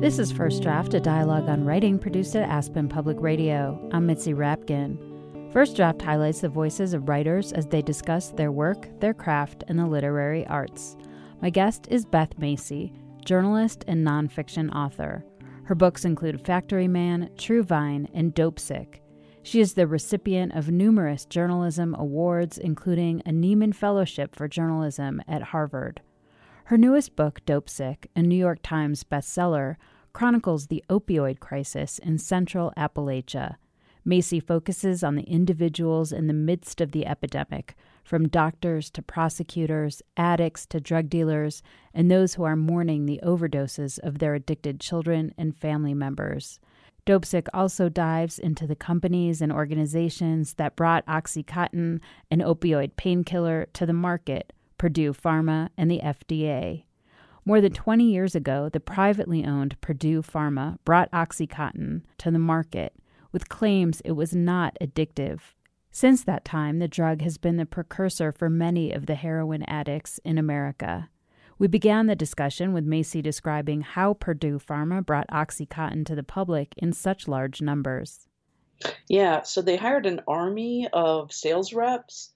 This is First Draft, a dialogue on writing produced at Aspen Public Radio. I'm Mitzi Rapkin. First Draft highlights the voices of writers as they discuss their work, their craft, and the literary arts. My guest is Beth Macy, journalist and nonfiction author. Her books include Factory Man, Truevine, and Dopesick. She is the recipient of numerous journalism awards, including a Nieman Fellowship for Journalism at Harvard. Her newest book, Dopesick, a New York Times bestseller, chronicles the opioid crisis in central Appalachia. Macy focuses on the individuals in the midst of the epidemic, from doctors to prosecutors, addicts to drug dealers, and those who are mourning the overdoses of their addicted children and family members. Dopesick also dives into the companies and organizations that brought Oxycontin, an opioid painkiller, to the market Purdue Pharma and the FDA. More than 20 years ago, the privately owned Purdue Pharma brought Oxycontin to the market with claims it was not addictive. Since that time, the drug has been the precursor for many of the heroin addicts in America. We began the discussion with Macy describing how Purdue Pharma brought Oxycontin to the public in such large numbers. Yeah, so they hired an army of sales reps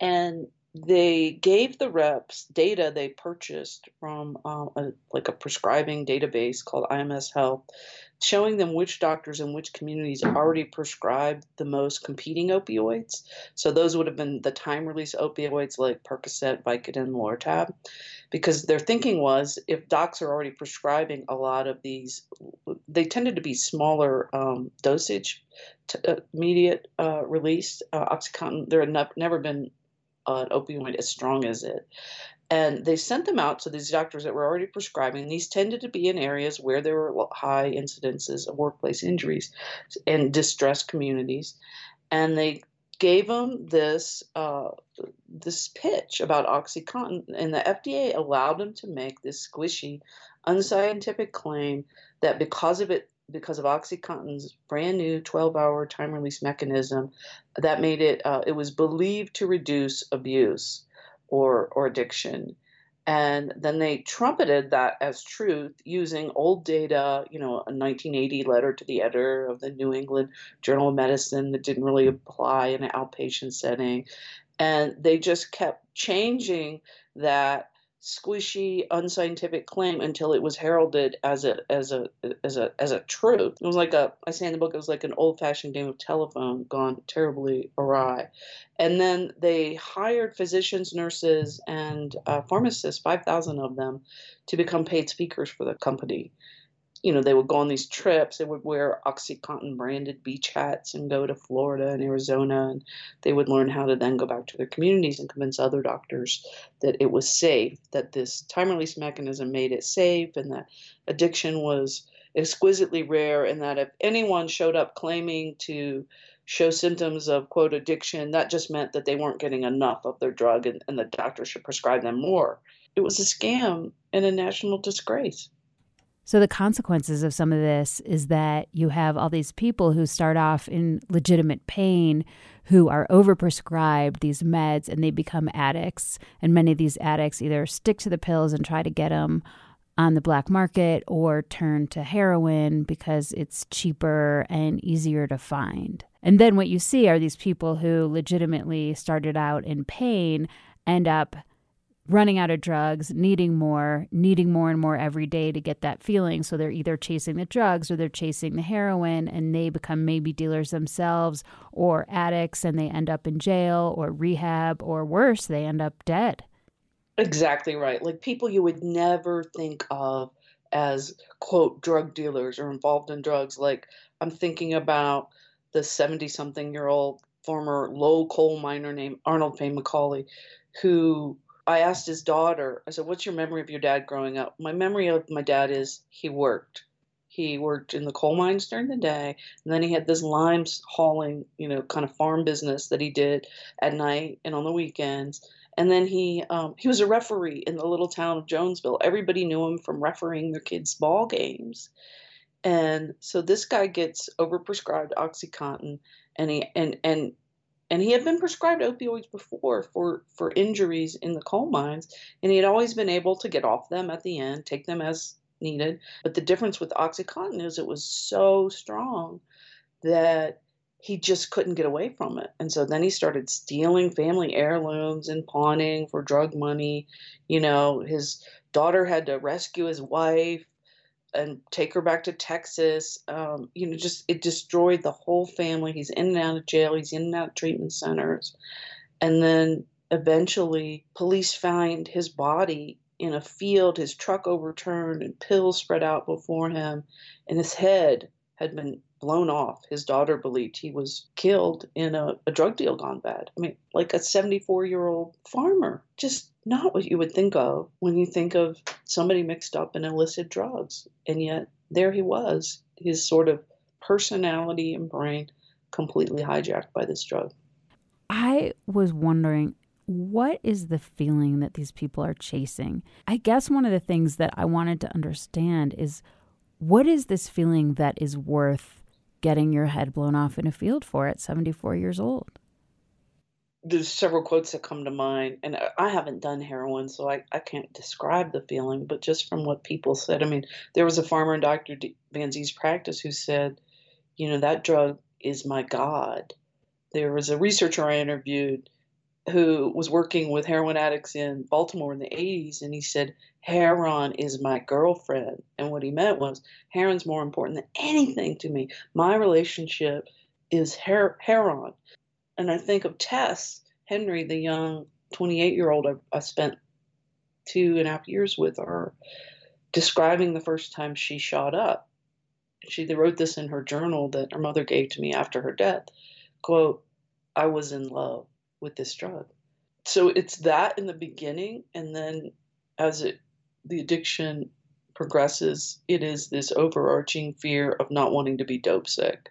and they gave the reps data they purchased from uh, a, like a prescribing database called IMS Health, showing them which doctors in which communities already prescribed the most competing opioids. So those would have been the time release opioids like Percocet, Vicodin, Lortab, because their thinking was if docs are already prescribing a lot of these, they tended to be smaller um, dosage, uh, immediate uh, release. Uh, OxyContin, there had never been an opioid as strong as it. And they sent them out to these doctors that were already prescribing. These tended to be in areas where there were high incidences of workplace injuries and distressed communities. And they gave them this uh, this pitch about OxyContin, and the FDA allowed them to make this squishy, unscientific claim that because of it because of OxyContin's brand new 12-hour time release mechanism that made it uh, it was believed to reduce abuse or or addiction. And then they trumpeted that as truth using old data you know a 1980 letter to the editor of the new england journal of medicine that didn't really apply in an outpatient setting. And they just kept changing that squishy, unscientific claim until it was heralded as a as a as a as a truth. It was like a I say in the book it was like an old fashioned game of telephone gone terribly awry. And then they hired physicians, nurses, and uh, pharmacists, five thousand of them, to become paid speakers for the company you know, they would go on these trips. They would wear OxyContin branded beach hats and go to Florida and Arizona. And they would learn how to then go back to their communities and convince other doctors that it was safe, that this time release mechanism made it safe, and that addiction was exquisitely rare, and that if anyone showed up claiming to show symptoms of quote addiction, that just meant that they weren't getting enough of their drug and, and the doctor should prescribe them more. It was a scam and a national disgrace. So, the consequences of some of this is that you have all these people who start off in legitimate pain who are overprescribed these meds and they become addicts. And many of these addicts either stick to the pills and try to get them on the black market or turn to heroin because it's cheaper and easier to find. And then what you see are these people who legitimately started out in pain end up running out of drugs, needing more, needing more and more every day to get that feeling. So they're either chasing the drugs or they're chasing the heroin and they become maybe dealers themselves or addicts and they end up in jail or rehab or worse, they end up dead. Exactly right. Like people you would never think of as quote drug dealers or involved in drugs. Like I'm thinking about the 70 something year old former low coal miner named Arnold Payne McCauley, who I asked his daughter, I said, What's your memory of your dad growing up? My memory of my dad is he worked. He worked in the coal mines during the day, and then he had this limes hauling, you know, kind of farm business that he did at night and on the weekends. And then he um, he was a referee in the little town of Jonesville. Everybody knew him from refereeing their kids' ball games. And so this guy gets overprescribed OxyContin, and he and and and he had been prescribed opioids before for for injuries in the coal mines and he had always been able to get off them at the end take them as needed. But the difference with oxycontin is it was so strong that he just couldn't get away from it. And so then he started stealing family heirlooms and pawning for drug money. You know his daughter had to rescue his wife and take her back to Texas. Um, you know, just it destroyed the whole family. He's in and out of jail. He's in and out of treatment centers, and then eventually, police find his body in a field. His truck overturned and pills spread out before him, and his head had been blown off. His daughter believed he was killed in a, a drug deal gone bad. I mean, like a 74 year old farmer. Just not what you would think of when you think of somebody mixed up in illicit drugs. And yet, there he was, his sort of personality and brain completely hijacked by this drug. I was wondering what is the feeling that these people are chasing? I guess one of the things that I wanted to understand is what is this feeling that is worth getting your head blown off in a field for at 74 years old? There's several quotes that come to mind, and uh, I haven't done heroin, so I, I can't describe the feeling, but just from what people said, I mean, there was a farmer in Dr. Van Zee's practice who said, you know, that drug is my God. There was a researcher I interviewed who was working with heroin addicts in Baltimore in the 80s, and he said, Heroin is my girlfriend. And what he meant was, Heroin's more important than anything to me. My relationship is her- Heron. And I think of Tess Henry, the young 28 year old I, I spent two and a half years with her, describing the first time she shot up. She wrote this in her journal that her mother gave to me after her death. Quote, I was in love with this drug. So it's that in the beginning, and then as it the addiction progresses, it is this overarching fear of not wanting to be dope sick.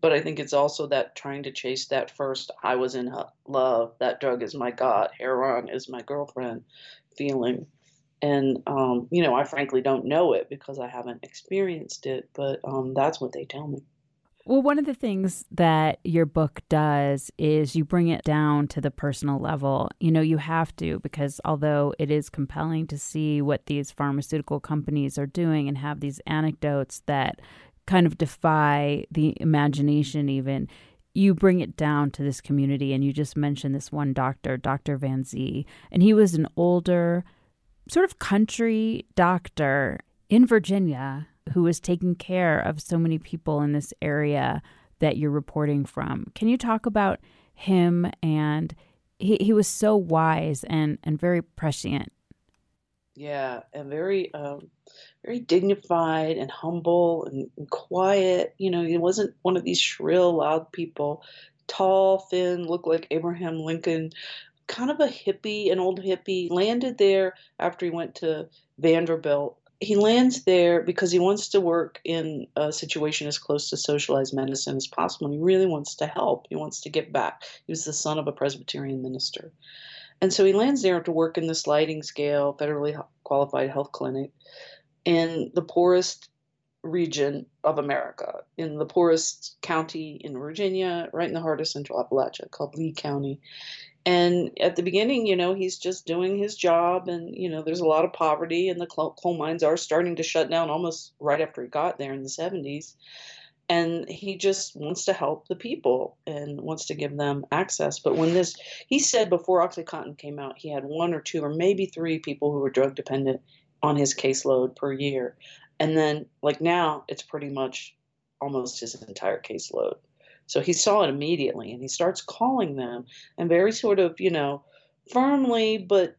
But I think it's also that trying to chase that first, I was in love, that drug is my God, heroin is my girlfriend feeling. And, um, you know, I frankly don't know it because I haven't experienced it, but um, that's what they tell me. Well, one of the things that your book does is you bring it down to the personal level. You know, you have to because although it is compelling to see what these pharmaceutical companies are doing and have these anecdotes that kind of defy the imagination, even, you bring it down to this community. And you just mentioned this one doctor, Dr. Van Zee and he was an older, sort of country doctor in Virginia who was taking care of so many people in this area that you're reporting from. Can you talk about him and he, he was so wise and, and very prescient. Yeah, and very um, very dignified and humble and, and quiet. You know, he wasn't one of these shrill, loud people. Tall, thin, looked like Abraham Lincoln, kind of a hippie, an old hippie. Landed there after he went to Vanderbilt he lands there because he wants to work in a situation as close to socialized medicine as possible. And he really wants to help. He wants to get back. He was the son of a Presbyterian minister. And so he lands there to work in the sliding scale, federally qualified health clinic in the poorest region of America, in the poorest county in Virginia, right in the heart of central Appalachia, called Lee County. And at the beginning, you know, he's just doing his job, and, you know, there's a lot of poverty, and the coal mines are starting to shut down almost right after he got there in the 70s. And he just wants to help the people and wants to give them access. But when this, he said before Oxycontin came out, he had one or two or maybe three people who were drug dependent on his caseload per year. And then, like now, it's pretty much almost his entire caseload. So he saw it immediately and he starts calling them and very sort of, you know, firmly but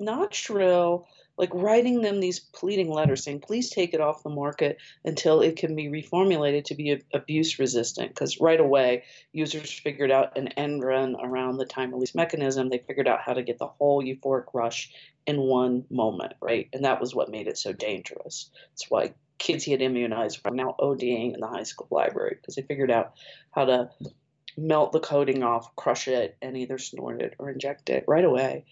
not shrill, like writing them these pleading letters saying, please take it off the market until it can be reformulated to be abuse resistant. Because right away, users figured out an end run around the time release mechanism. They figured out how to get the whole euphoric rush in one moment, right? And that was what made it so dangerous. That's why kids he had immunized were now ODing in the high school library because they figured out how to melt the coating off, crush it, and either snort it or inject it right away.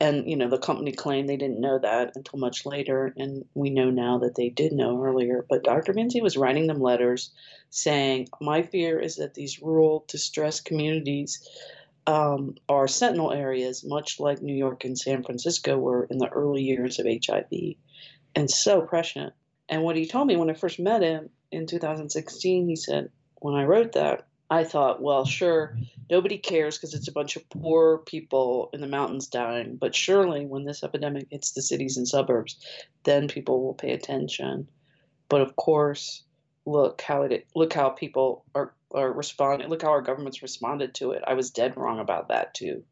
And you know the company claimed they didn't know that until much later, and we know now that they did know earlier. But Dr. Van Zee was writing them letters saying, "My fear is that these rural, distressed communities." Um, are sentinel areas, much like New York and San Francisco were in the early years of HIV, and so prescient. And what he told me when I first met him in 2016, he said, when I wrote that, I thought, well, sure, nobody cares because it's a bunch of poor people in the mountains dying. But surely when this epidemic hits the cities and suburbs, then people will pay attention. But of course, look how it look how people are are responding. Look how our governments responded to it. I was dead wrong about that too.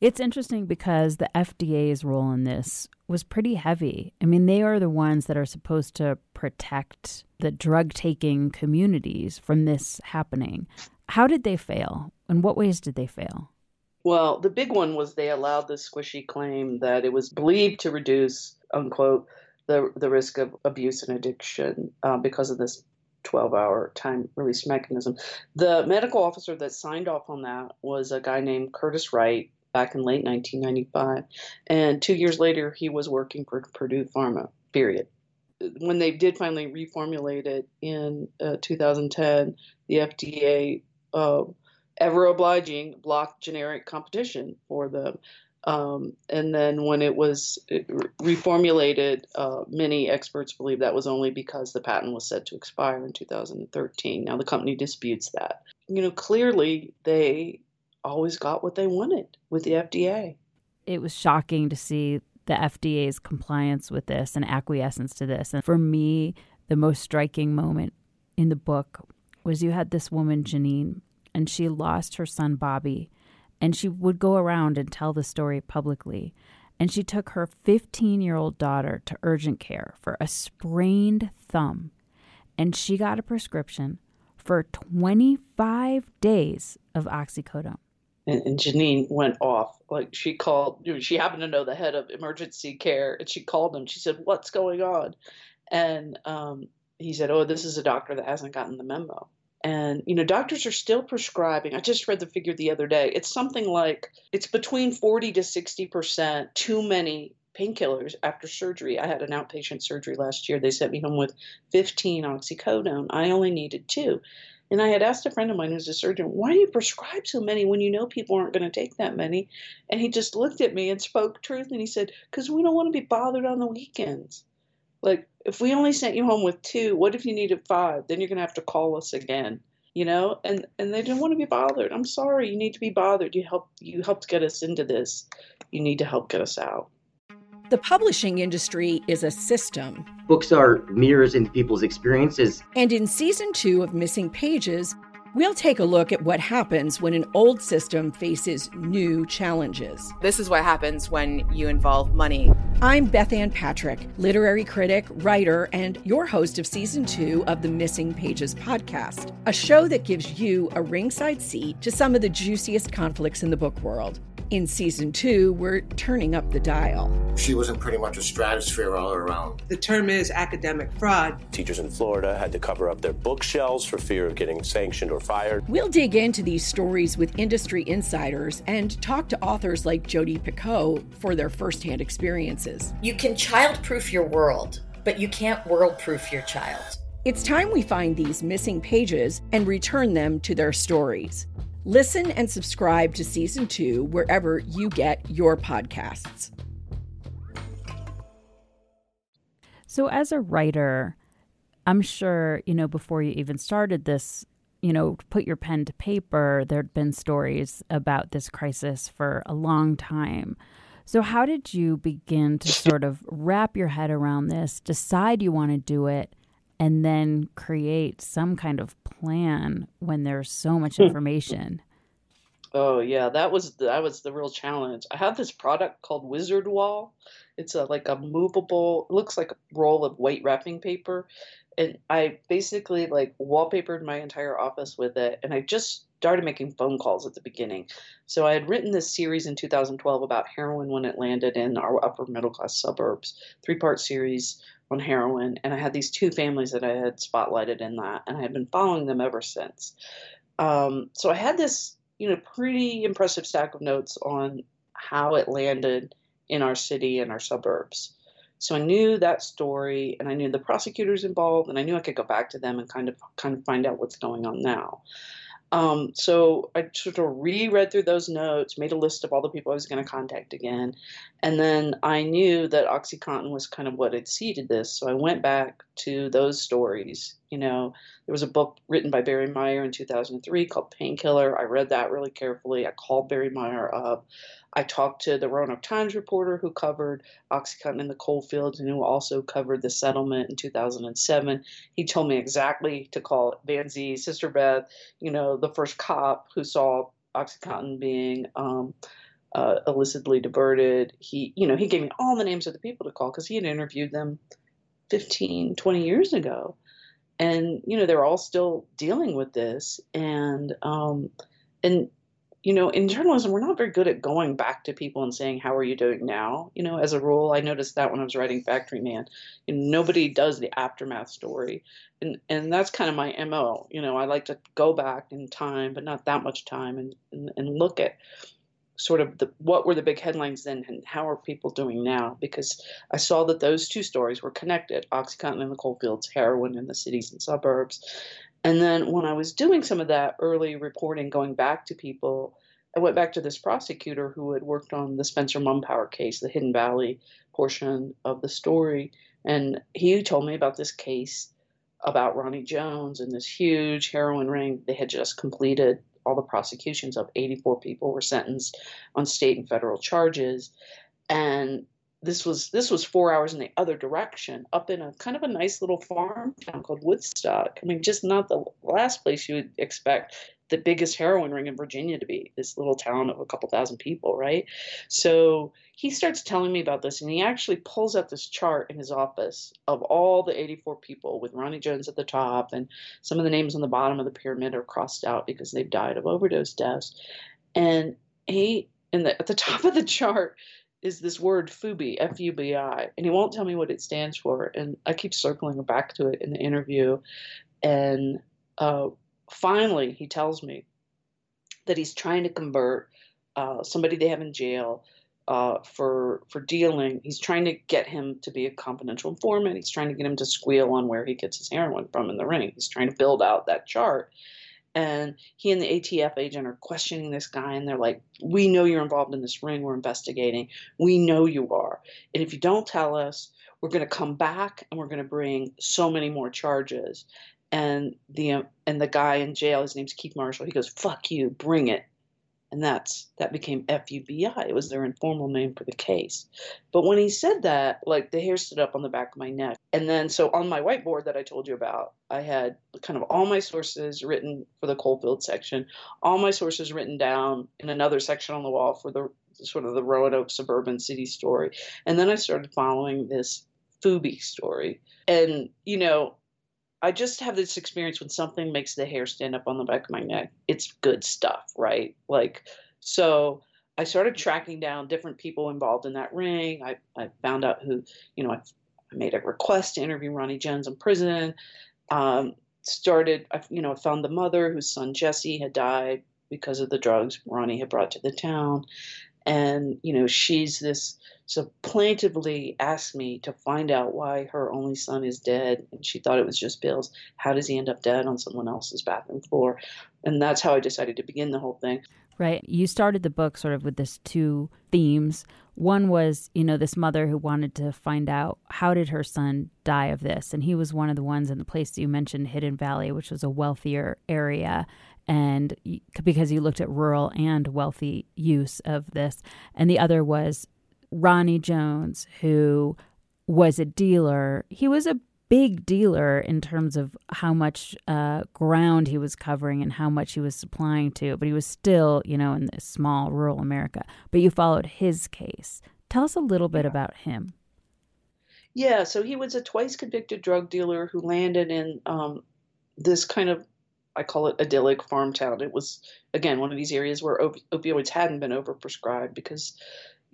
It's interesting because the FDA's role in this was pretty heavy. I mean, they are the ones that are supposed to protect the drug taking communities from this happening. How did they fail? In what ways did they fail? Well, the big one was they allowed the squishy claim that it was believed to reduce, unquote, the, the risk of abuse and addiction uh, because of this 12 hour time release mechanism. The medical officer that signed off on that was a guy named Curtis Wright, back in late 1995. And two years later, he was working for Purdue Pharma, period. When they did finally reformulate it in uh, 2010, the FDA, uh, ever obliging, blocked generic competition for them. Um, and then when it was reformulated, uh, many experts believe that was only because the patent was set to expire in 2013. Now the company disputes that. You know, clearly they always got what they wanted with the FDA. It was shocking to see the FDA's compliance with this and acquiescence to this. And for me, the most striking moment in the book was you had this woman, Janine, and she lost her son, Bobby, and she would go around and tell the story publicly. And she took her 15 year old daughter to urgent care for a sprained thumb, and she got a prescription for 25 days of oxycodone and, and Janine went off. Like she called, she happened to know the head of emergency care, and she called him. She said, "What's going on?" And um, he said, "Oh, this is a doctor that hasn't gotten the memo." And you know, doctors are still prescribing. I just read the figure the other day. It's something like it's between forty to sixty percent too many painkillers after surgery. I had an outpatient surgery last year. They sent me home with 15 oxycodone. I only needed two. And I had asked a friend of mine who's a surgeon, why do you prescribe so many when you know people aren't going to take that many? And he just looked at me and spoke truth and he said, because we don't want to be bothered on the weekends. Like, if we only sent you home with two, what if you needed five? Then you're going to have to call us again. You know, and and they didn't want to be bothered. I'm sorry, you need to be bothered. You help you helped get us into this. You need to help get us out. The publishing industry is a system. Books are mirrors into people's experiences. And in season two of Missing Pages, we'll take a look at what happens when an old system faces new challenges. This is what happens when you involve money. I'm Bethanne Patrick, literary critic, writer, and your host of season two of the Missing Pages podcast, a show that gives you a ringside seat to some of the juiciest conflicts in the book world. In season two, we're turning up the dial. She was in pretty much a stratosphere all around. The term is academic fraud. Teachers in Florida had to cover up their bookshelves for fear of getting sanctioned or fired. We'll dig into these stories with industry insiders and talk to authors like Jodi Picoult for their firsthand experiences. You can childproof your world, but you can't world-proof your child. It's time we find these missing pages and return them to their stories. Listen and subscribe to season two wherever you get your podcasts. So, as a writer, I'm sure, you know, before you even started this, you know, put your pen to paper, there'd been stories about this crisis for a long time. So, how did you begin to sort of wrap your head around this, decide you want to do it, and then create some kind of plan when there's so much hmm. information. Oh yeah, that was that was the real challenge. I have this product called Wizard Wall. It's a like a movable, looks like a roll of white wrapping paper, and I basically like wallpapered my entire office with it. And I just started making phone calls at the beginning. So I had written this series in 2012 about heroin when it landed in our upper middle class suburbs, three part series on heroin, and I had these two families that I had spotlighted in that, and I had been following them ever since. Um, so I had this, you know, pretty impressive stack of notes on how it landed in our city and our suburbs. So I knew that story, and I knew the prosecutors involved, and I knew I could go back to them and kind of kind of find out what's going on now. Um, so I sort of reread through those notes, made a list of all the people I was going to contact again, and then I knew that OxyContin was kind of what had seeded this. So I went back to those stories. You know, there was a book written by Barry Meier in 2003 called Painkiller. I read that really carefully. I called Barry Meier up. I talked to the Roanoke Times reporter who covered OxyContin in the coal fields and who also covered the settlement in 2007. He told me exactly to call Van Zee, Sister Beth, you know, the first cop who saw OxyContin being um, uh, illicitly diverted. He, you know, he gave me all the names of the people to call because he had interviewed them 15, 20 years ago. And, you know, they're all still dealing with this. And, um, and you know, in journalism, we're not very good at going back to people and saying, "How are you doing now?" You know, as a rule, I noticed that when I was writing Factory Man, nobody does the aftermath story, and and that's kind of my mo. You know, I like to go back in time, but not that much time, and and, and look at sort of the what were the big headlines then, and how are people doing now? Because I saw that those two stories were connected: OxyContin in the coalfields, heroin in the cities and suburbs, and then when I was doing some of that early reporting, going back to people, I went back to this prosecutor who had worked on the Spencer Mumpower case, the Hidden Valley portion of the story. And he told me about this case about Ronnie Jones and this huge heroin ring they had just completed. All the prosecutions of 84 people were sentenced on state and federal charges. And this was this was four hours in the other direction, up in a kind of a nice little farm town called Woodstock. I mean, just not the last place you would expect the biggest heroin ring in Virginia to be. This little town of a couple thousand people, right? So he starts telling me about this, and he actually pulls out this chart in his office of all the 84 people with Ronnie Jones at the top, and some of the names on the bottom of the pyramid are crossed out because they've died of overdose deaths. And he, in the, at the top of the chart, is this word FUBI, F U B I, and he won't tell me what it stands for. And I keep circling back to it in the interview. And uh, finally, he tells me that he's trying to convert uh, somebody they have in jail uh, for for dealing. He's trying to get him to be a confidential informant. He's trying to get him to squeal on where he gets his heroin from in the ring. He's trying to build out that chart and he and the ATF agent are questioning this guy, and they're like, "We know you're involved in this ring. We're investigating. We know you are, and if you don't tell us, we're going to come back and we're going to bring so many more charges." And the um, and the guy in jail, his name's Keith Marshall. He goes, "Fuck you, bring it." And that's that became FUBI. It was their informal name for the case. But when he said that, like the hair stood up on the back of my neck. And then so on my whiteboard that I told you about, I had kind of all my sources written for the coalfield section, all my sources written down in another section on the wall for the sort of the Roanoke suburban city story. And then I started following this FUBI story. And you know, I just have this experience when something makes the hair stand up on the back of my neck. It's good stuff, right? Like, so I started tracking down different people involved in that ring. I, I found out who, you know, I, I made a request to interview Ronnie Jones in prison. Um, started, I, you know, I found the mother whose son Jesse had died because of the drugs Ronnie had brought to the town. And, you know, she's this, so plaintively asked me to find out why her only son is dead. And she thought it was just Bill's. How does he end up dead on someone else's bathroom floor? And that's how I decided to begin the whole thing. Right. You started the book sort of with this two themes. One was, you know, this mother who wanted to find out how did her son die of this? And he was one of the ones in the place that you mentioned, Hidden Valley, which was a wealthier area and because you looked at rural and wealthy use of this. And the other was Ronnie Jones, who was a dealer. He was a big dealer in terms of how much uh, ground he was covering and how much he was supplying to, but he was still, you know, in this small rural America. But you followed his case. Tell us a little bit about him. Yeah, so he was a twice convicted drug dealer who landed in um, this kind of I call it idyllic farm town. It was again one of these areas where op- opioids hadn't been overprescribed because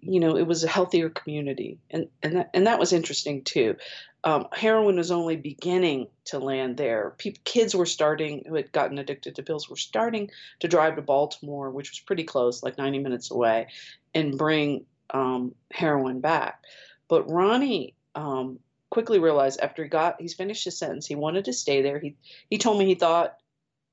you know it was a healthier community, and and that, and that was interesting too. Um, heroin was only beginning to land there. People, kids were starting who had gotten addicted to pills were starting to drive to Baltimore, which was pretty close, like 90 minutes away, and bring um, heroin back. But Ronnie um, quickly realized after he got he's finished his sentence, he wanted to stay there. He he told me he thought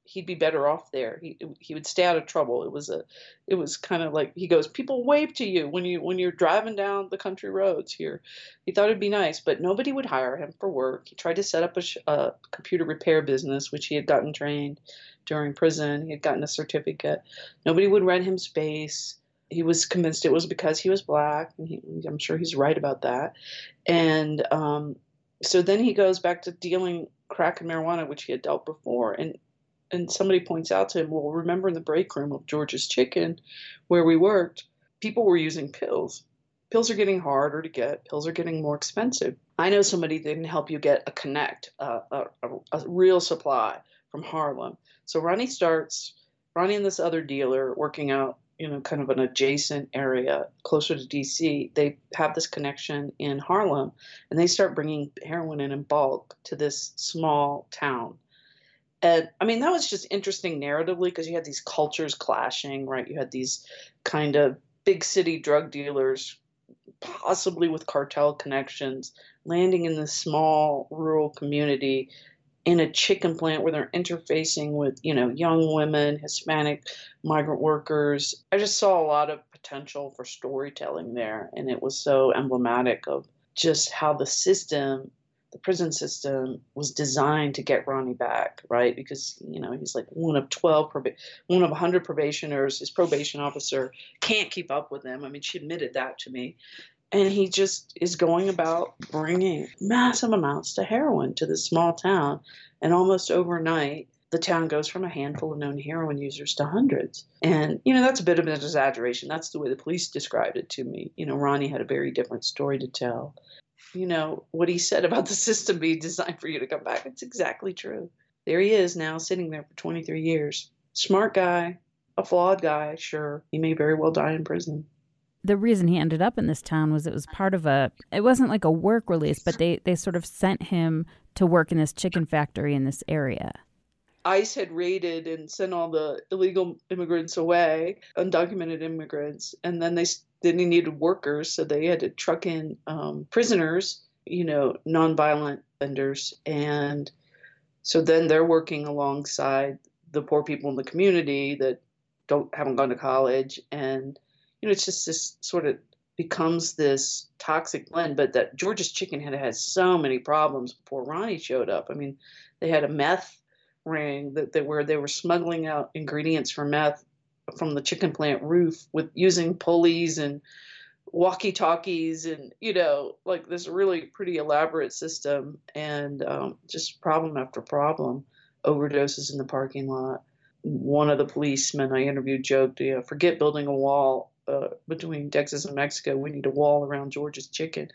he'd be better off there. He he would stay out of trouble. It was a it was kind of like he goes, people wave to you when you when you're driving down the country roads here. He thought it'd be nice, but nobody would hire him for work. He tried to set up a, a computer repair business, which he had gotten trained during prison. He had gotten a certificate. Nobody would rent him space. He was convinced it was because he was black. And he, I'm sure he's right about that. And um, so then he goes back to dealing crack and marijuana, which he had dealt before. And and somebody points out to him, well, remember in the break room of George's Chicken where we worked, people were using pills. Pills are getting harder to get, pills are getting more expensive. I know somebody that can help you get a connect, uh, a, a, a real supply from Harlem. So Ronnie starts, Ronnie and this other dealer working out, you know, kind of an adjacent area closer to DC. They have this connection in Harlem and they start bringing heroin in in bulk to this small town and I mean, that was just interesting narratively because you had these cultures clashing, right? You had these kind of big city drug dealers, possibly with cartel connections, landing in this small rural community in a chicken plant where they're interfacing with, you know, young women, Hispanic migrant workers. I just saw a lot of potential for storytelling there. And it was so emblematic of just how the system the prison system was designed to get Ronnie back, right? Because you know he's like one of twelve, proba- one of hundred probationers. His probation officer can't keep up with him. I mean, she admitted that to me, and he just is going about bringing massive amounts of heroin to this small town, and almost overnight. The town goes from a handful of known heroin users to hundreds. And, you know, that's a bit of an exaggeration. That's the way the police described it to me. You know, Ronnie had a very different story to tell you know, what he said about the system being designed for you to come back. It's exactly true. There he is now, sitting there for 23 years. Smart guy, a flawed guy, sure. He may very well die in prison. The reason he ended up in this town was it was part of a it wasn't like a work release, but they they sort of sent him to work in this chicken factory in this area. ICE had raided and sent all the illegal immigrants away, undocumented immigrants, and then they then they needed workers, so they had to truck in um, prisoners, you know, nonviolent offenders, and so then they're working alongside the poor people in the community that don't haven't gone to college, and you know, it's just this sort of becomes this toxic blend. But that George's Chicken had had so many problems before Ronnie showed up. I mean, they had a meth ring that they were they were smuggling out ingredients for meth from the chicken plant roof with using pulleys and walkie talkies and you know like this really pretty elaborate system and um, just problem after problem overdoses in the parking lot. One of the policemen i interviewed joked you know, forget building a wall uh, between texas and mexico. We need a wall around george's chicken.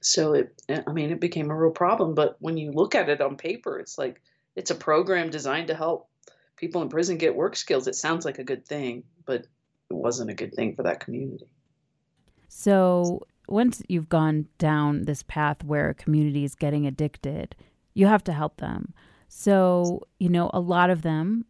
So it i mean it became a real problem but when you look at it on paper it's like it's a program designed to help people in prison get work skills. It sounds like a good thing, but it wasn't a good thing for that community. So once you've gone down this path where a community is getting addicted, you have to help them. So, you know, a lot of them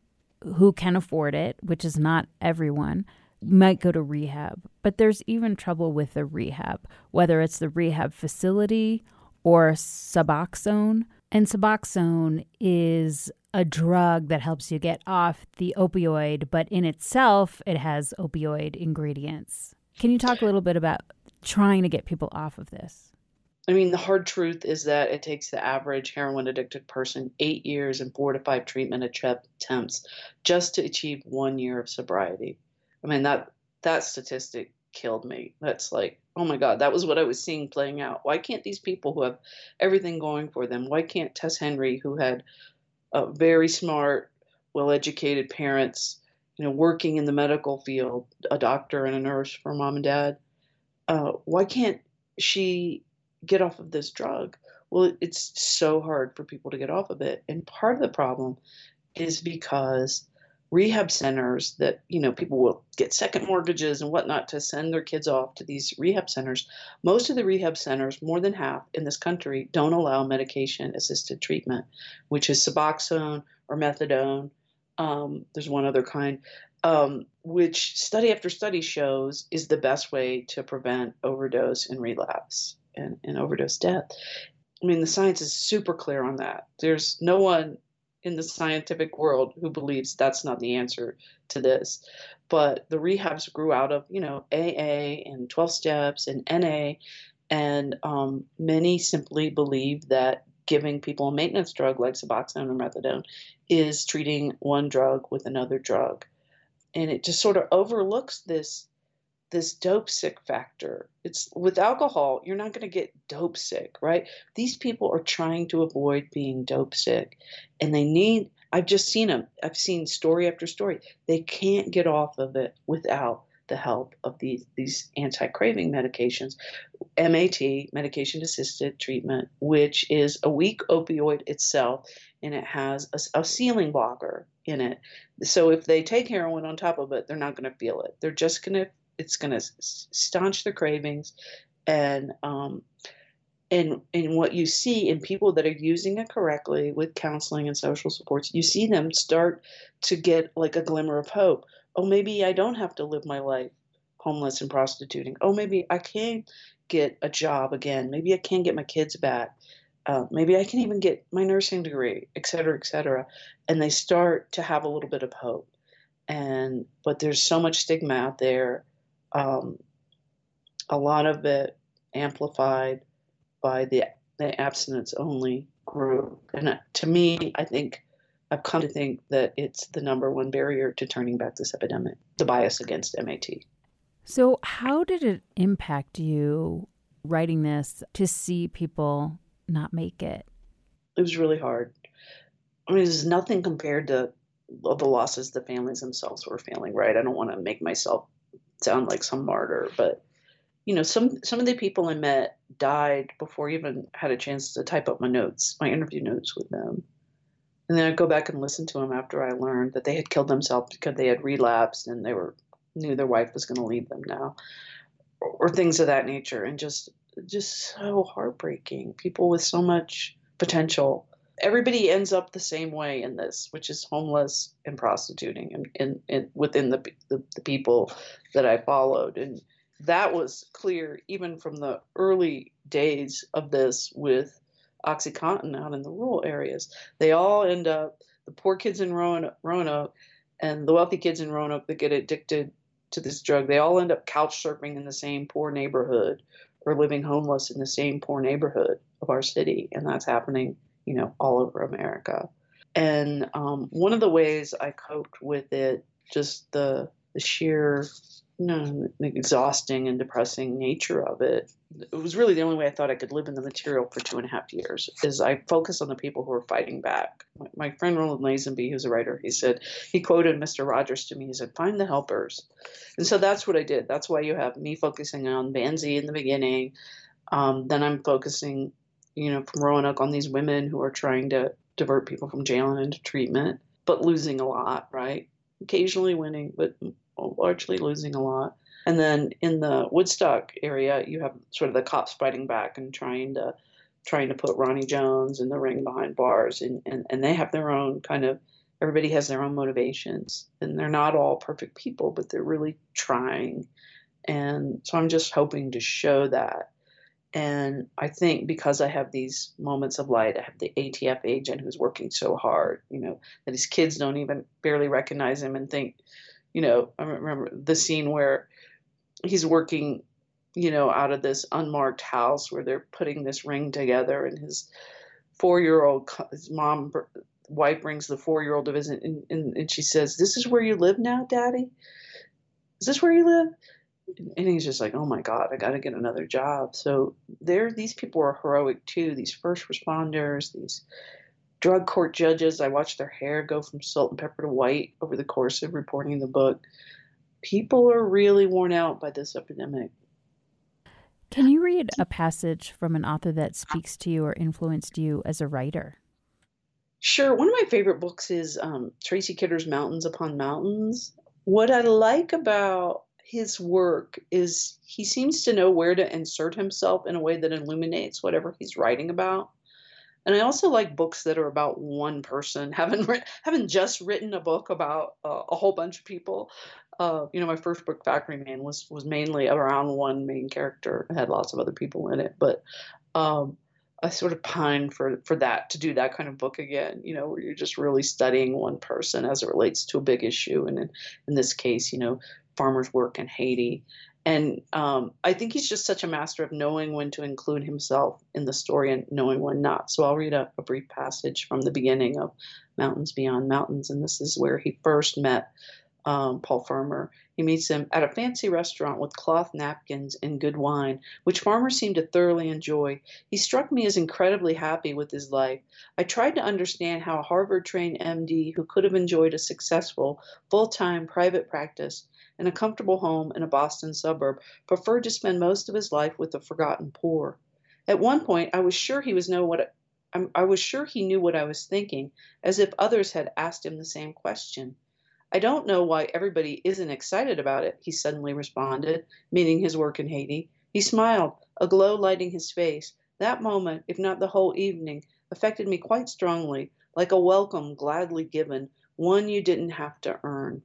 who can afford it, which is not everyone, might go to rehab. But there's even trouble with the rehab, whether it's the rehab facility or Suboxone. And Suboxone is a drug that helps you get off the opioid, but in itself, it has opioid ingredients. Can you talk a little bit about trying to get people off of this? I mean, the hard truth is that it takes the average heroin addicted person eight years and four to five treatment attempts just to achieve one year of sobriety. I mean, that that statistic killed me. That's like, oh my God, that was what I was seeing playing out. Why can't these people who have everything going for them, why can't Tess Henry, who had a very smart, well educated parents, you know, working in the medical field, a doctor and a nurse for mom and dad, uh, why can't she get off of this drug. Well, it's so hard for people to get off of it. And part of the problem is because rehab centers that, you know, people will get second mortgages and whatnot to send their kids off to these rehab centers. Most of the rehab centers, more than half in this country, don't allow medication assisted treatment, which is Suboxone or methadone. Um, there's one other kind. Um, which study after study shows is the best way to prevent overdose and relapse and, and overdose death. I mean, the science is super clear on that. There's no one in the scientific world who believes that's not the answer to this. But the rehabs grew out of, you know, AA and 12 steps and NA. And um, many simply believe that giving people a maintenance drug like Suboxone or methadone is treating one drug with another drug. And it just sort of overlooks this this dope sick factor. It's with alcohol, you're not going to get dope sick, right? These people are trying to avoid being dope sick and they need I've just seen them. I've seen story after story. They can't get off of it without the help of these these anti-craving medications. MAT, medication assisted treatment, which is a weak opioid itself and it has a, a ceiling blocker in it. So if they take heroin on top of it, they're not going to feel it. They're just going to it's going to staunch the cravings and um, and and what you see in people that are using it correctly with counseling and social supports you see them start to get like a glimmer of hope. Oh maybe i don't have to live my life homeless and prostituting. Oh maybe i can get a job again. Maybe i can get my kids back. Uh, maybe i can even get my nursing degree et cetera et cetera. And they start to have a little bit of hope. And but there's so much stigma out there um, a lot of it amplified by the, the abstinence only group. And uh, to me, I think I've come to think that it's the number one barrier to turning back this epidemic, the bias against MAT. So, how did it impact you writing this to see people not make it? It was really hard. I mean, there's nothing compared to the losses the families themselves were feeling, right? I don't want to make myself sound like some martyr, but you know, some some of the people I met died before I even had a chance to type up my notes, my interview notes with them. And then I'd go back and listen to them after I learned that they had killed themselves because they had relapsed and they were knew their wife was going to leave them now, or, or things of that nature, and just just so heartbreaking. People with so much potential everybody ends up the same way in this, which is homeless and prostituting, and, and, and within the, the, the people that I followed, and that was clear even from the early days of this with OxyContin out in the rural areas. They all end up the poor kids in Roanoke and the wealthy kids in Roanoke that get addicted to this drug. They all end up couch surfing in the same poor neighborhood or living homeless in the same poor neighborhood of our city, and that's happening you know, all over America. And um, one of the ways I coped with it, just the, the sheer, you know, exhausting and depressing nature of it, it was really the only way I thought I could live in the material for two and a half years. Is I focus on the people who are fighting back. My, my friend Roland Lazenby, who's a writer, he said he quoted Mr. Rogers to me. He said, "Find the helpers," and so that's what I did. That's why you have me focusing on Van Zee in the beginning. Um, then I'm focusing you know, from Roanoke on these women who are trying to divert people from jail into treatment, but losing a lot, right? Occasionally winning, but largely losing a lot. And then in the Woodstock area, you have sort of the cops fighting back and trying to trying to put Ronnie Jones in the ring behind bars, and, and, and they have their own kind of everybody has their own motivations, and they're not all perfect people, but they're really trying. And so I'm just hoping to show that. And I think because I have these moments of light, I have the ATF agent who's working so hard, you know, that his kids don't even barely recognize him and think, you know, I remember the scene where he's working, you know, out of this unmarked house where they're putting this ring together, and his four-year-old his mom wife brings the four-year-old to visit, and, and, and she says, "This is where you live now, Daddy. Is this where you live?" And he's just like, "Oh my God, I got to get another job." So there, these people are heroic too. These first responders, these drug court judges. I watched their hair go from salt and pepper to white over the course of reporting the book people are really worn out by this epidemic. Can you read a passage from an author that speaks to you or influenced you as a writer? Sure. One of my favorite books is um, Tracy Kidder's Mountains Upon Mountains. What I like about his work is he seems to know where to insert himself in a way that illuminates whatever he's writing about. And I also like books that are about one person. Haven't haven't just written a book about uh, a whole bunch of people uh, you know, my first book, Factory Man, was was mainly around one main character. It had lots of other people in it, but um, I sort of pine for for that to do that kind of book again. You know, where you're just really studying one person as it relates to a big issue, and in, in this case, you know, Farmer's work in Haiti. And um, I think he's just such a master of knowing when to include himself in the story and knowing when not. So I'll read a, a brief passage from the beginning of Mountains Beyond Mountains, and this is where he first met um, Paul Farmer. He meets him at a fancy restaurant with cloth napkins and good wine, which Farmer seemed to thoroughly enjoy. He struck me as incredibly happy with his life. I tried to understand how a Harvard trained MD who could have enjoyed a successful, full time private practice and a comfortable home in a Boston suburb preferred to spend most of his life with the forgotten poor. At one point, I was sure he was know what I was sure he knew what I was thinking, as if others had asked him the same question. I don't know why everybody isn't excited about it, he suddenly responded, meaning his work in Haiti. He smiled, a glow lighting his face. That moment, if not the whole evening, affected me quite strongly, like a welcome gladly given, one you didn't have to earn.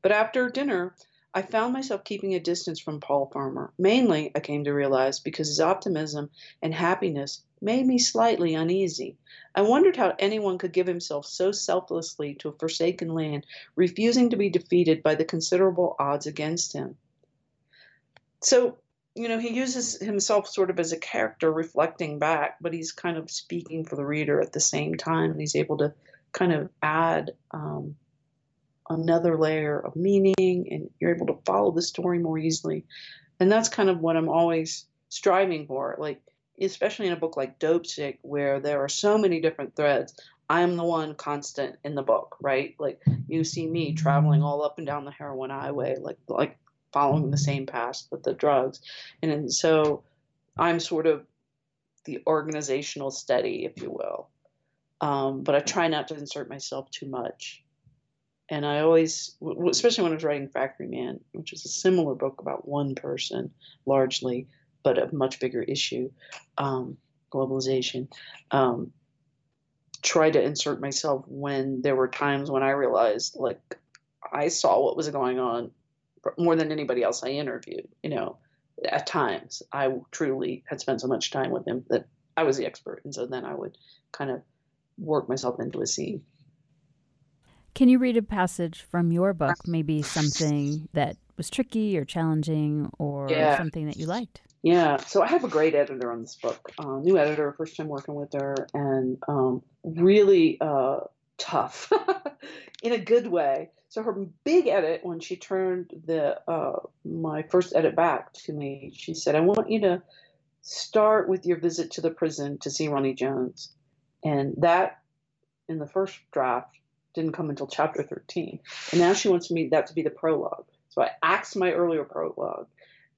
But after dinner, I found myself keeping a distance from Paul Farmer, mainly, I came to realize, because his optimism and happiness made me slightly uneasy. I wondered how anyone could give himself so selflessly to a forsaken land, refusing to be defeated by the considerable odds against him. So, you know, he uses himself sort of as a character reflecting back, but he's kind of speaking for the reader at the same time, and he's able to kind of add um, another layer of meaning, and you're able to follow the story more easily. And that's kind of what I'm always striving for. Like, especially in a book like Dopesick, where there are so many different threads. I'm the one constant in the book, right? Like you see me traveling all up and down the heroin highway, like like following the same path with the drugs, and, and so I'm sort of the organizational study, if you will. Um, but I try not to insert myself too much. And I always, especially when I was writing Factory Man, which is a similar book about one person largely, but a much bigger issue, um, globalization. Um, try to insert myself when there were times when I realized, like, I saw what was going on more than anybody else I interviewed. You know, at times I truly had spent so much time with him that I was the expert, and so then I would kind of work myself into a scene. Can you read a passage from your book, maybe something that was tricky or challenging or yeah. something that you liked? Yeah, so I have a great editor on this book, uh, new editor, first time working with her, and um, really uh, tough in a good way. So her big edit when she turned the uh, my first edit back to me, she said, "I want you to start with your visit to the prison to see Ronnie Jones," and that in the first draft didn't come until chapter 13, and now she wants me that to be the prologue. So I axed my earlier prologue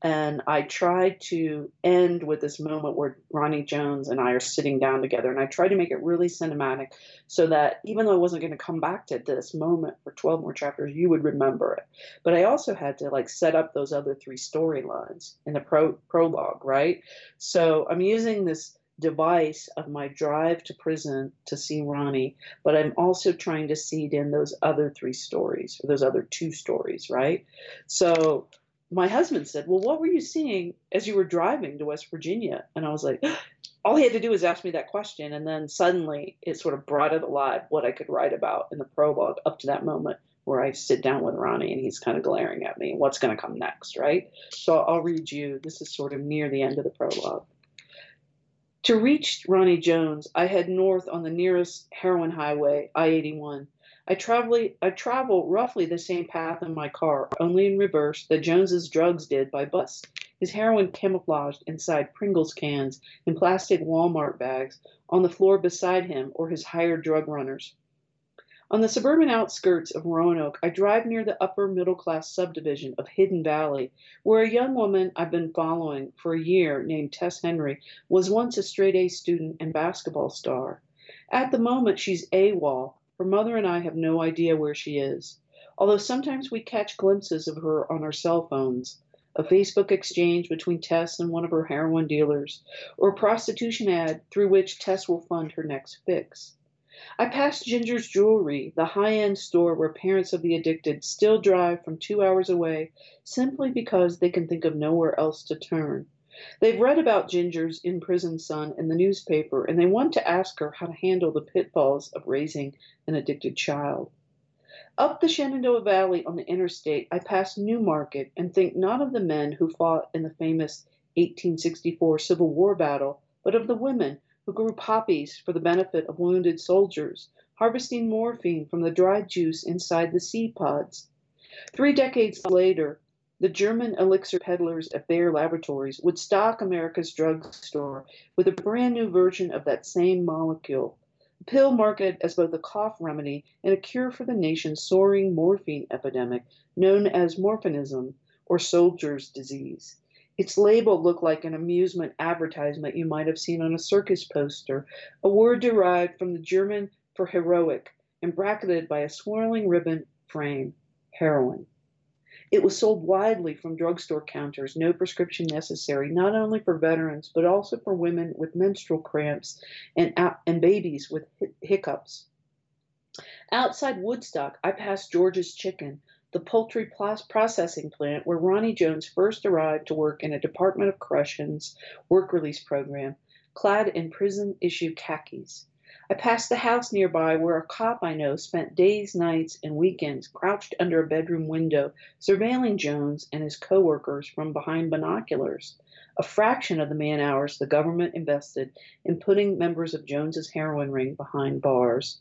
And I tried to end with this moment where Ronnie Jones and I are sitting down together. And I tried to make it really cinematic so that even though I wasn't going to come back to this moment for 12 more chapters, you would remember it. But I also had to like set up those other three storylines in the pro- prologue, right? So I'm using this device of my drive to prison to see Ronnie, but I'm also trying to seed in those other three stories, or those other two stories, right? So my husband said, Well, what were you seeing as you were driving to West Virginia? And I was like, All he had to do was ask me that question. And then suddenly it sort of brought it alive what I could write about in the prologue up to that moment where I sit down with Ronnie and he's kind of glaring at me. What's going to come next, right? So I'll read you. This is sort of near the end of the prologue. To reach Ronnie Jones, I head north on the nearest heroin highway, I 81. I travel, I travel roughly the same path in my car, only in reverse that Jones's drugs did by bus. His heroin camouflaged inside Pringles cans and plastic Walmart bags on the floor beside him or his hired drug runners. On the suburban outskirts of Roanoke, I drive near the upper middle class subdivision of Hidden Valley, where a young woman I've been following for a year named Tess Henry was once a straight A student and basketball star. At the moment, she's AWOL. Her mother and I have no idea where she is, although sometimes we catch glimpses of her on our cell phones. A Facebook exchange between Tess and one of her heroin dealers, or a prostitution ad through which Tess will fund her next fix. I passed Ginger's Jewelry, the high end store where parents of the addicted still drive from two hours away simply because they can think of nowhere else to turn. They've read about Ginger's in prison son in the newspaper and they want to ask her how to handle the pitfalls of raising an addicted child. Up the Shenandoah Valley on the interstate, I pass New Market and think not of the men who fought in the famous 1864 Civil War battle, but of the women who grew poppies for the benefit of wounded soldiers, harvesting morphine from the dried juice inside the seed pods. Three decades later, the German elixir peddlers at Bayer Laboratories would stock America's drugstore with a brand new version of that same molecule, a pill marketed as both a cough remedy and a cure for the nation's soaring morphine epidemic known as morphinism or soldier's disease. Its label looked like an amusement advertisement you might have seen on a circus poster, a word derived from the German for heroic and bracketed by a swirling ribbon frame heroin. It was sold widely from drugstore counters, no prescription necessary, not only for veterans, but also for women with menstrual cramps and, and babies with hiccups. Outside Woodstock, I passed George's Chicken, the poultry processing plant where Ronnie Jones first arrived to work in a Department of Corrections work release program, clad in prison issue khakis. I passed the house nearby where a cop I know spent days, nights, and weekends crouched under a bedroom window, surveilling Jones and his coworkers from behind binoculars a fraction of the man hours the government invested in putting members of Jones's heroin ring behind bars.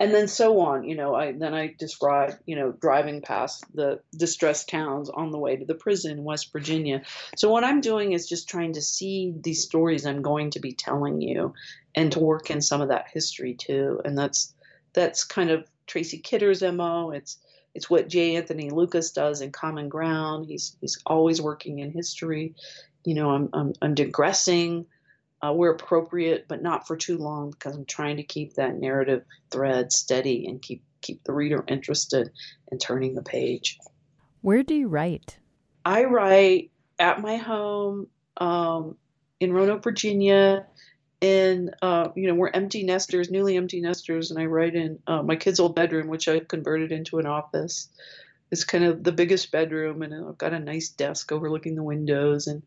And then so on, you know, I then I describe, you know, driving past the distressed towns on the way to the prison in West Virginia. So what I'm doing is just trying to see these stories I'm going to be telling you and to work in some of that history too. And that's that's kind of Tracy Kidder's MO. It's it's what J. Anthony Lukas does in Common Ground. He's he's always working in history you know, I'm, I'm, I'm digressing uh, where appropriate, but not for too long because I'm trying to keep that narrative thread steady and keep keep the reader interested in turning the page. Where do you write? I write at my home um, in Roanoke, Virginia. And uh, you know, we're empty nesters, newly empty nesters, and I write in uh, my kid's old bedroom, which I converted into an office. It's kind of the biggest bedroom, and I've got a nice desk overlooking the windows, and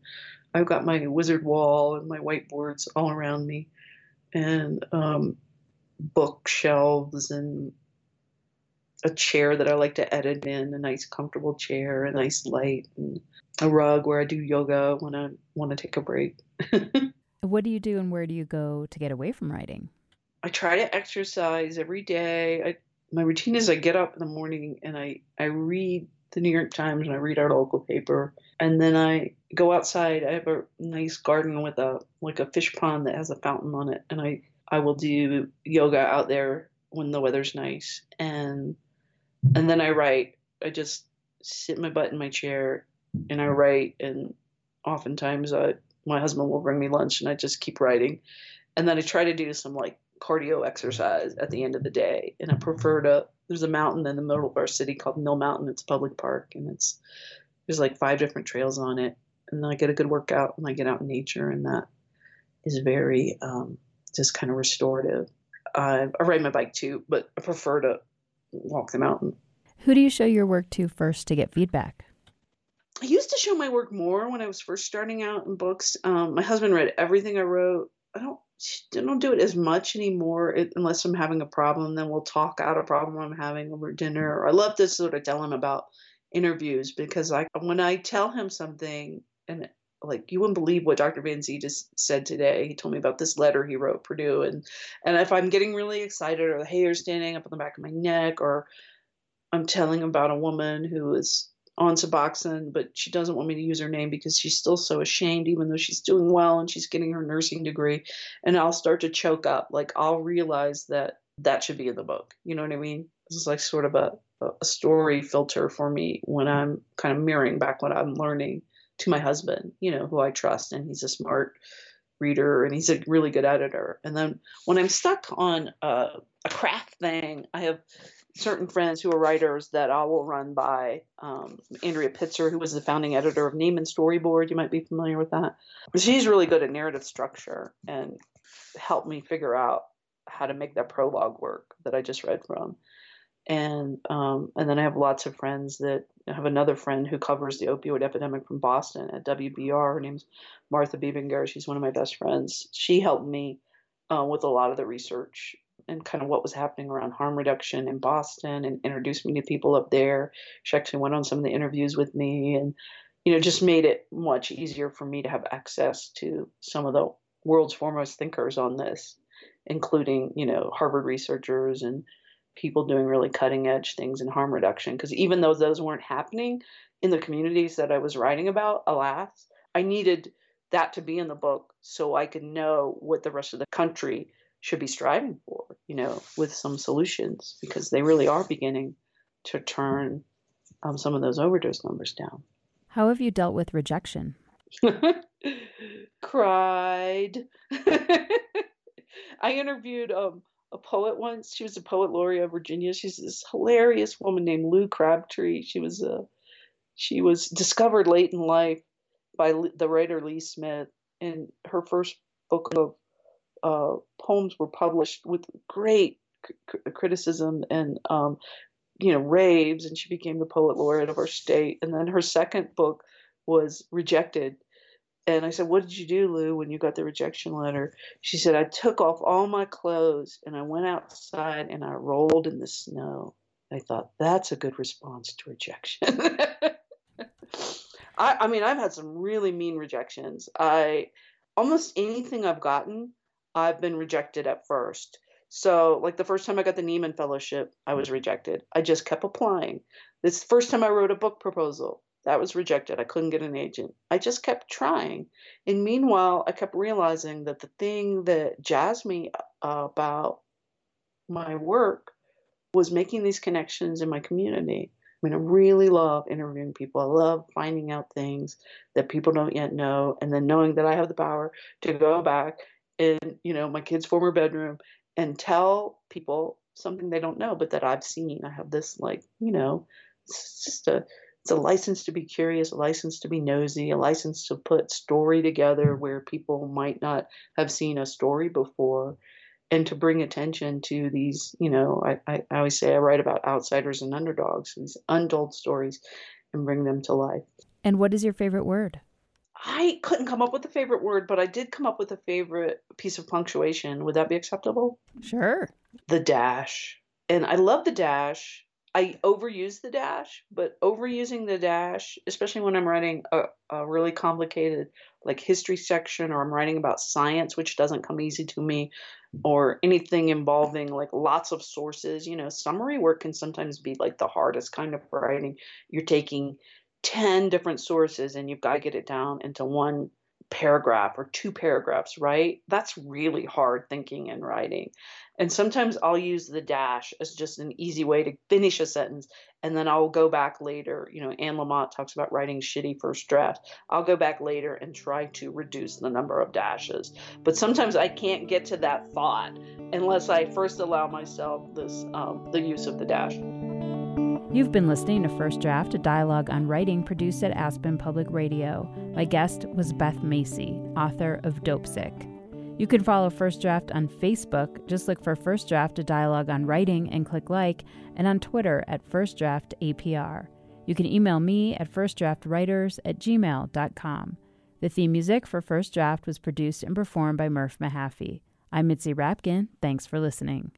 I've got my wizard wall and my whiteboards all around me, and um, bookshelves and a chair that I like to edit in, a nice comfortable chair, a nice light, and a rug where I do yoga when I want to take a break. what do you do and where do you go to get away from writing? I try to exercise every day. I my routine is I get up in the morning and I, I read the New York Times and I read our local paper. And then I go outside. I have a nice garden with a like a fish pond that has a fountain on it. And I, I will do yoga out there when the weather's nice. And and then I write. I just sit my butt in my chair and I write and oftentimes I, my husband will bring me lunch and I just keep writing. And then I try to do some like cardio exercise at the end of the day. And I prefer to, there's a mountain in the middle of our city called Mill Mountain. It's a public park and it's, there's like five different trails on it. And then I get a good workout when I get out in nature. And that is very um, just kind of restorative. I, I ride my bike too, but I prefer to walk the mountain. Who do you show your work to first to get feedback? I used to show my work more when I was first starting out in books. Um, my husband read everything I wrote. I don't I don't do it as much anymore it, unless I'm having a problem. Then we'll talk out a problem I'm having over dinner. Mm-hmm. Or I love to sort of tell him about interviews because I when I tell him something and like you wouldn't believe what Dr. Van Zee just said today. He told me about this letter he wrote Purdue and and if I'm getting really excited or the hair standing up on the back of my neck or I'm telling about a woman who is on Suboxone, but she doesn't want me to use her name because she's still so ashamed, even though she's doing well and she's getting her nursing degree. And I'll start to choke up. Like I'll realize that that should be in the book. You know what I mean? This is like sort of a, a story filter for me when I'm kind of mirroring back what I'm learning to my husband, you know, who I trust, and he's a smart reader and he's a really good editor. And then when I'm stuck on a, a craft thing, I have certain friends who are writers that I will run by. Um, Andrea Pitzer, who was the founding editor of Nieman Storyboard, you might be familiar with that. She's really good at narrative structure and helped me figure out how to make that prologue work that I just read from. And um, and then I have lots of friends that I have another friend who covers the opioid epidemic from Boston at WBUR. Her name's Martha Bebinger. She's one of my best friends. She helped me uh, with a lot of the research and kind of what was happening around harm reduction in Boston and introduced me to people up there. She actually went on some of the interviews with me and, you know, just made it much easier for me to have access to some of the world's foremost thinkers on this, including, you know, Harvard researchers and people doing really cutting edge things in harm reduction. Because even though those weren't happening in the communities that I was writing about, alas, I needed that to be in the book so I could know what the rest of the country should be striving for, you know, with some solutions because they really are beginning to turn um, some of those overdose numbers down. How have you dealt with rejection? Cried. I interviewed um, a poet once. She was a poet laureate of Virginia. She's this hilarious woman named Lou Crabtree. She was a she was discovered late in life by the writer Lee Smith, and her first book of uh, poems were published with great c- criticism and um, you know raves, and she became the poet laureate of our state. And then her second book was rejected. And I said, "What did you do, Lou, when you got the rejection letter?" She said, "I took off all my clothes and I went outside and I rolled in the snow." I thought that's a good response to rejection. I, I mean, I've had some really mean rejections. I almost anything I've gotten, I've been rejected at first. So, like the first time I got the Nieman Fellowship, I was rejected. I just kept applying. This first time I wrote a book proposal, that was rejected. I couldn't get an agent. I just kept trying. And meanwhile, I kept realizing that the thing that jazzed me uh, about my work was making these connections in my community. I mean, I really love interviewing people. I love finding out things that people don't yet know, and then knowing that I have the power to go back in you know my kid's former bedroom and tell people something they don't know but that I've seen. I have this like you know it's just a it's a license to be curious, a license to be nosy, a license to put story together where people might not have seen a story before, and to bring attention to these, you know, I, I, I always say I write about outsiders and underdogs, these untold stories, and bring them to life. And what is your favorite word? I couldn't come up with a favorite word, but I did come up with a favorite piece of punctuation. Would that be acceptable? Sure. The dash. And I love the dash. I overuse the dash, but overusing the dash, especially when I'm writing a, a really complicated like history section or I'm writing about science, which doesn't come easy to me, or anything involving like lots of sources, you know, summary work can sometimes be like the hardest kind of writing. You're taking 10 different sources and you've got to get it down into one paragraph or two paragraphs, right? That's really hard thinking and writing. And sometimes I'll use the dash as just an easy way to finish a sentence. And then I'll go back later. You know, Anne Lamott talks about writing shitty first draft. I'll go back later and try to reduce the number of dashes. But sometimes I can't get to that thought unless I first allow myself this um, the use of the dash. You've been listening to First Draft, a dialogue on writing produced at Aspen Public Radio. My guest was Beth Macy, author of Dopesick. You can follow First Draft on Facebook. Just look for First Draft, a dialogue on writing, and click like, and on Twitter at First Draft APR. You can email me at firstdraftwriters at gmail.com. The theme music for First Draft was produced and performed by Murph Mahaffey. I'm Mitzi Rapkin. Thanks for listening.